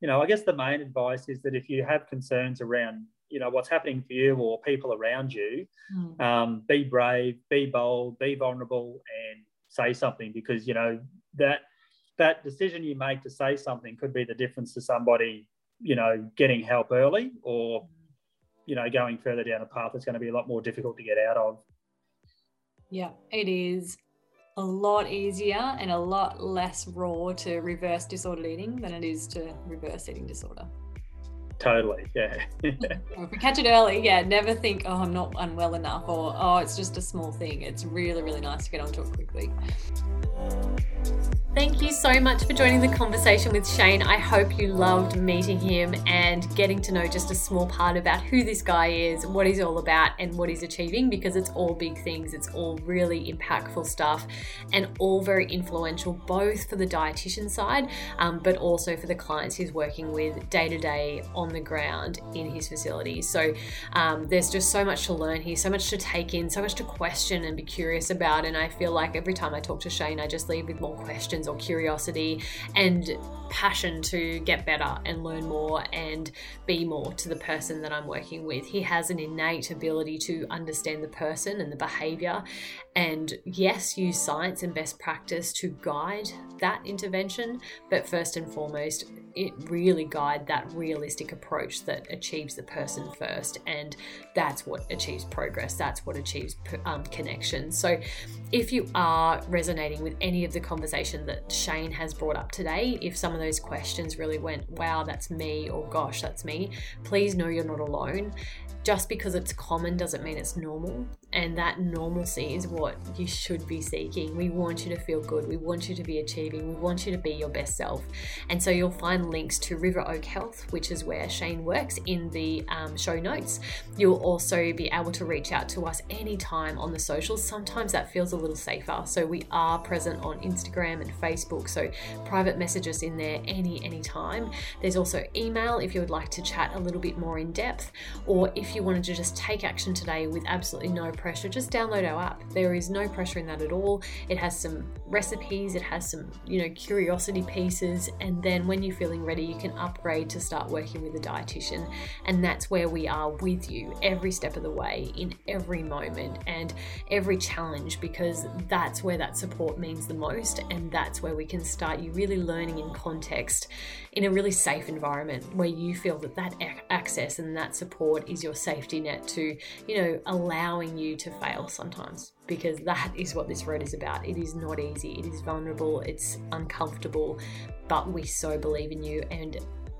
you know, I guess the main advice is that if you have concerns around, you know, what's happening for you or people around you, mm. um, be brave, be bold, be vulnerable, and say something because you know that that decision you make to say something could be the difference to somebody, you know, getting help early or, you know, going further down a path that's going to be a lot more difficult to get out of. Yeah, it is a lot easier and a lot less raw to reverse disordered eating than it is to reverse eating disorder. Totally, yeah. if we catch it early, yeah, never think, oh, I'm not unwell enough or, oh, it's just a small thing. It's really, really nice to get onto it quickly. Thank you so much for joining the conversation with Shane. I hope you loved meeting him and getting to know just a small part about who this guy is, what he's all about, and what he's achieving because it's all big things. It's all really impactful stuff and all very influential, both for the dietitian side, um, but also for the clients he's working with day to day on the ground in his facility. So um, there's just so much to learn here, so much to take in, so much to question and be curious about. And I feel like every time I talk to Shane, I just leave with more questions or curiosity and passion to get better and learn more and be more to the person that I'm working with. He has an innate ability to understand the person and the behavior, and yes, use science and best practice to guide that intervention, but first and foremost, it really guide that realistic approach that achieves the person first and that's what achieves progress that's what achieves um, connection. So if you are resonating with any of the conversation that shane has brought up today if some of those questions really went wow that's me or gosh that's me please know you're not alone just because it's common doesn't mean it's normal. And that normalcy is what you should be seeking. We want you to feel good. We want you to be achieving. We want you to be your best self. And so you'll find links to River Oak Health, which is where Shane works, in the um, show notes. You'll also be able to reach out to us anytime on the socials. Sometimes that feels a little safer. So we are present on Instagram and Facebook. So private messages in there any, any time. There's also email if you would like to chat a little bit more in depth, or if you wanted to just take action today with absolutely no pressure, just download our app. There is no pressure in that at all. It has some recipes, it has some, you know, curiosity pieces, and then when you're feeling ready, you can upgrade to start working with a dietitian. And that's where we are with you every step of the way, in every moment and every challenge, because that's where that support means the most. And that's where we can start you really learning in context in a really safe environment where you feel that that access and that support is your safety net to, you know, allowing you to fail sometimes because that is what this road is about. It is not easy, it is vulnerable, it's uncomfortable, but we so believe in you and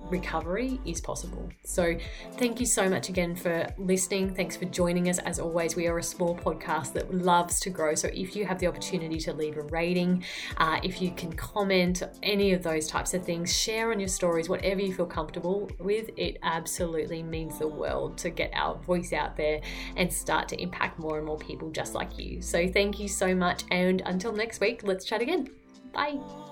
recovery is possible. So, thank you so much again for listening. Thanks for joining us. As always, we are a small podcast that loves to grow. So, if you have the opportunity to leave a rating, uh, if you can comment, any of those types of things, share on your stories, whatever you feel comfortable with, it absolutely means the world to get our voice out there and start to impact more and more people just like you. So, thank you so much. And until next week, let's chat again. Bye.